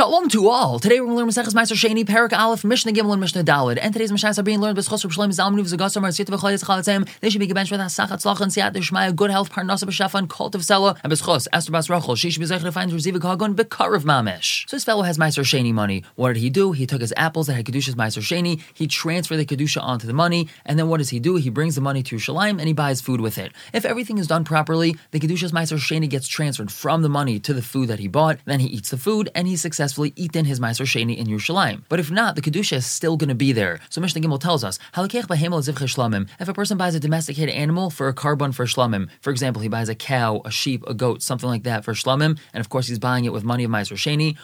Shalom to all. Today we're going to learn Maseches Meiser Sheni, Perak Aleph, Mishnah Gimel, and Mishnah Dalid. And today's Mishnahs are being learned by Chosr B'Shalom Zalman Uv Zagasar Mar Sita V'Chayetz Chalatzem. They should be gebenched with Asachat Tzlach and Siyat Deshmaya, good health, Parnasa B'Shafa, and Cult of Sela, and B'Schos, Esther Bas Rachel. She should be Zechre to find Reziva Kagon, B'Karav Mamish. So this fellow has Meiser Sheni money. What did he do? He took his apples that had Kedusha's Meiser Sheni, he transferred the Kedusha onto the money, and then what does he do? He brings the money to Yerushalayim and he buys food with it. If everything is done properly, the Kedusha's Meiser Sheni gets transferred from the money to the food that he bought, then he eats the food, and he successfully eaten his Meiser Sheni in Yerushalayim. But if not, the Kedusha is still going to be there. So Mishnah Gimel tells us, if a person buys a domesticated animal for a korban for shlamim, for example, he buys a cow, a sheep, a goat, something like that for shlamim, and of course he's buying it with money of Meiser Sheni,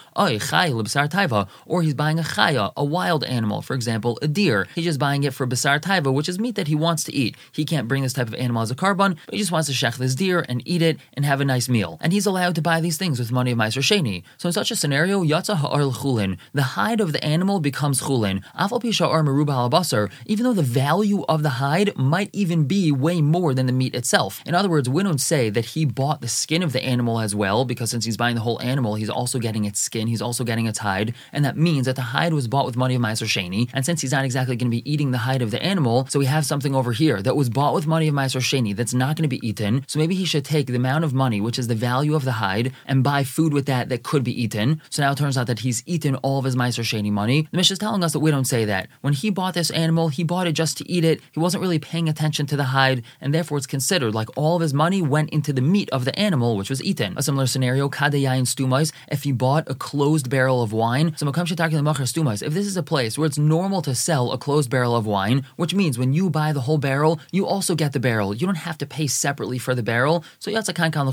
or he's buying a chaya, a wild animal, for example, a deer. He's just buying it for basar taiva, which is meat that he wants to eat. He can't bring this type of animal as a korban, but he just wants to shech this deer and eat it and have a nice meal. And he's allowed to buy these things with money of Meiser Sheni. So in such a scenario, chulin, the hide of the animal becomes chulin. Afal meruba even though the value of the hide might even be way more than the meat itself. In other words, we don't say that he bought the skin of the animal as well, because since he's buying the whole animal, he's also getting its skin, he's also getting its hide, and that means that the hide was bought with money of Meiser Sheni. And since he's not exactly going to be eating the hide of the animal, so we have something over here that was bought with money of Meiser Sheni that's not going to be eaten. So maybe he should take the amount of money, which is the value of the hide, and buy food with that that could be eaten. So now turns out that he's eaten all of his Meiser Sheni money. The Mishnah is telling us that we don't say that. When he bought this animal, he bought it just to eat it. He wasn't really paying attention to the hide, and therefore it's considered like all of his money went into the meat of the animal, which was eaten. A similar scenario, Kadayayin Stumais, if he bought a closed barrel of wine, so Makam Stumais, if this is a place where it's normal to sell a closed barrel of wine, which means when you buy the whole barrel, you also get the barrel. You don't have to pay separately for the barrel. So Yatzakan Kan.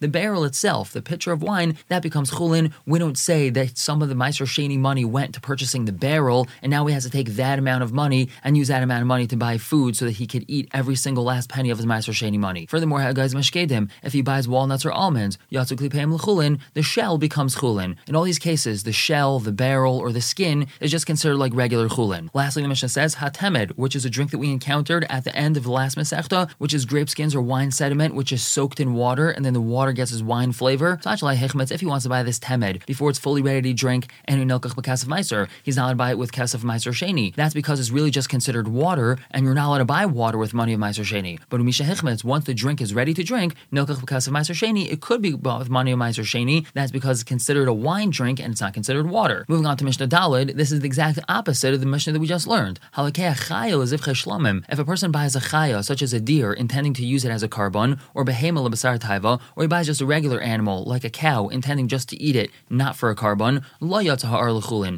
The barrel itself, the pitcher of wine, that becomes Chulin. We don't say that some of the Sheni money went to purchasing the barrel, and now he has to take that amount of money and use that amount of money to buy food so that he could eat every single last penny of his Sheni money. Furthermore, guys Mashkedim, if he buys walnuts or almonds, the shell becomes Chulin. In all these cases, the shell, the barrel, or the skin is just considered like regular Chulin. Lastly, the Mishnah says Hatemed, which is a drink that we encountered at the end of the last Masechta, which is grape skins or wine sediment, which is soaked in water, and then the water gets its wine flavor. So if he wants to buy this Temed before it's fully ready to drink, and Unilkach Bekasef Meiser, he's not allowed to buy it with Kesef Meiser Sheni. That's because it's really just considered water, and you're not allowed to buy water with money of Meiser Sheni. But Umisha Hechmetz, once the drink is ready to drink, Nilkach Bekasef Meiser Sheni, it could be bought with money of Meiser Sheni. That's because it's considered a wine drink and it's not considered water. Moving on to Mishnah Dalid, this is the exact opposite of the Mishnah that we just learned. Halakha chayil is if a person buys a chaya, such as a deer, intending to use it as a korban, or behema lebasar taiva, or he buys just a regular animal, like a cow, intending just to eat it, not for a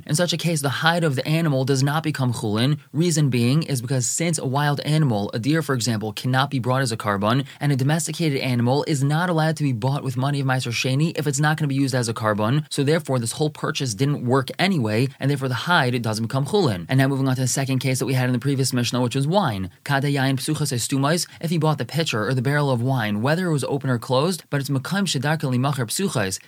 In such a case, the hide of the animal does not become chulin. Reason being is because since a wild animal, a deer for example, cannot be brought as a korban, and a domesticated animal is not allowed to be bought with money of Meiser Sheni if it's not going to be used as a korban. So therefore, this whole purchase didn't work anyway, and therefore the hide doesn't become chulin. And now moving on to the second case that we had in the previous Mishnah, which was wine. Kadayayin psuchas. If he bought the pitcher or the barrel of wine, whether it was open or closed, but it's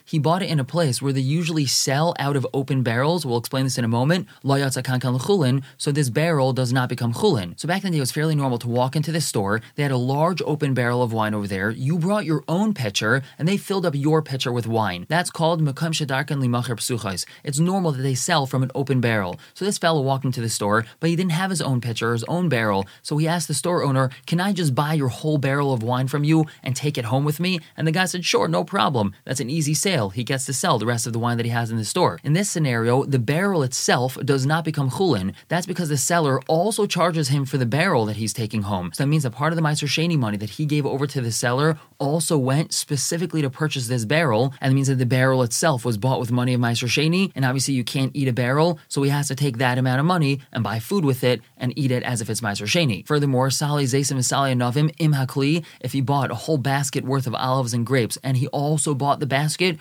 he bought it in a place where they usually sell out of open barrels. We'll explain this in a moment. So this barrel does not become chulin. So back in the day, it was fairly normal to walk into this store. They had a large open barrel of wine over there. You brought your own pitcher, and they filled up your pitcher with wine. That's called makam shedarkan limacher psuchas. It's normal that they sell from an open barrel. So this fellow walked into the store, but he didn't have his own pitcher, his own barrel. So he asked the store owner, "Can I just buy your whole barrel of wine from you and take it home with me?" And the guy said, "Sure, no problem. That's an easy sale. He gets to sell the rest of the wine that he has in the store." In this scenario, the barrel itself does not become chulin. That's because the seller also charges him for the barrel that he's taking home. So that means that part of the Meiser Sheni money that he gave over to the seller also went specifically to purchase this barrel, and it means that the barrel itself was bought with money of Meiser Sheni, and obviously you can't eat a barrel, so he has to take that amount of money and buy food with it and eat it as if it's Meiser Sheni. Furthermore, Sali Zaysim Sali Novim Im Hakli, if he bought a whole basket worth of olives and grapes, and he also bought the basket,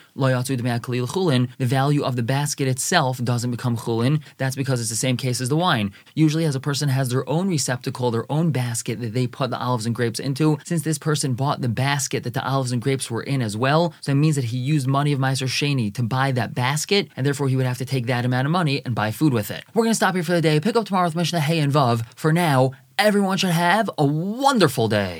the value of the basket itself doesn't become chulin. That's because it's the same case as the wine. Usually, as a person has their own receptacle, their own basket that they put the olives and grapes into, since this person bought the basket that the olives and grapes were in as well, so it means that he used money of Meiser Sheni to buy that basket, and therefore he would have to take that amount of money and buy food with it. We're going to stop here for the day. Pick up tomorrow with Mishnah Hey and Vav. For now, everyone should have a wonderful day.